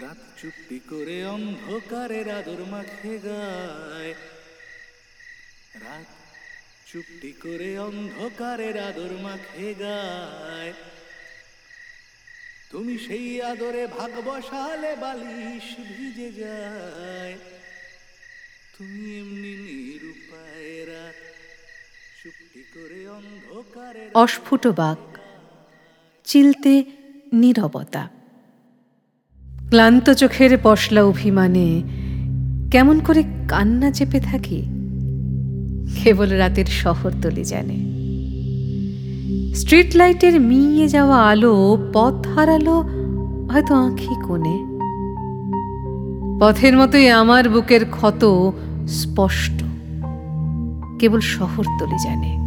রাত চুপটি করে অন্ধকারের আদর মাখে গায়। রাত চুপটি করে অন্ধকারের আদর মাখে গায়। তুমি সেই আদরে ভাগ বসালে বালিশ ভিজে যায়। তুমি এমনি নিরুপায় রাত চুপটি করে অন্ধকারে অস্ফুট বাক, চিলতে নীরবতা। ক্লান্ত চোখের পশলা অভিমানে কেমন করে কান্না চেপে থাকি? কেবল রাতের শহরতলি জানে। স্ট্রিট লাইটের মিয়ে যাওয়া আলো পথ হারালো হয়তো আঁখি কোণে। পথের মতোই আমার বুকের ক্ষত স্পষ্ট। কেবল শহরতলি জানে।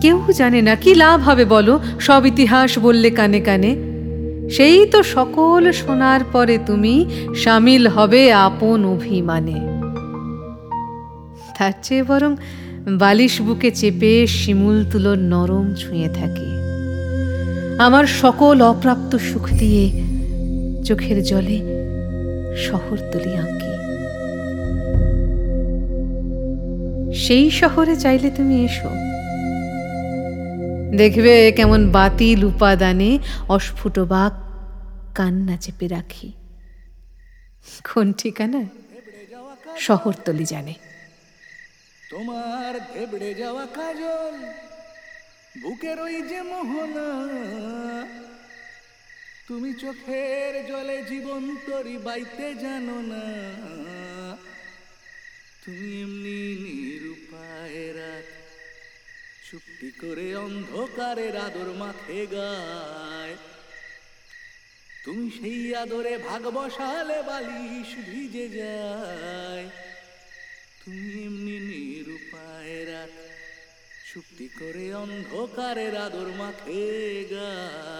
কেউ জানে না কি লাভ হবে বলো? সব ইতিহাস বললে কানে কানে। সেই তো সকল শোনার পরে তুমি সামিল হবে আপন অভিমানে। তার চেয়ে বরং বালিশ বুকে চেপে শিমুল তুলোর নরম ছুঁয়ে থাকে। আমার সকল অপ্রাপ্ত সুখ দিয়ে চোখের জলে শহর তুলি আঁকি। সেই শহরে চাইলে তুমি এসো। দেখবে কেমন বাতিল উপাদানে অস্ফুট বাক কান্না চেপে রাখি। কোন ঠিকানা? শহরতলি জানে। তোমার ধেবড়ে যাওয়া কাজল, বুকের ওই যে মোহনা। তুমি চোখের জলে জীবন তরি বাইতে জানো না। তুমি এমনি চুপটি করে অন্ধকারের আদর মাখে গায়। তুমি সেই আদরে ভাগ বসালে বালিশ ভিজে যায়। তুমি এমনি নিরুপায় রাত, চুপটি করে অন্ধকারের আদর মাখে গায়।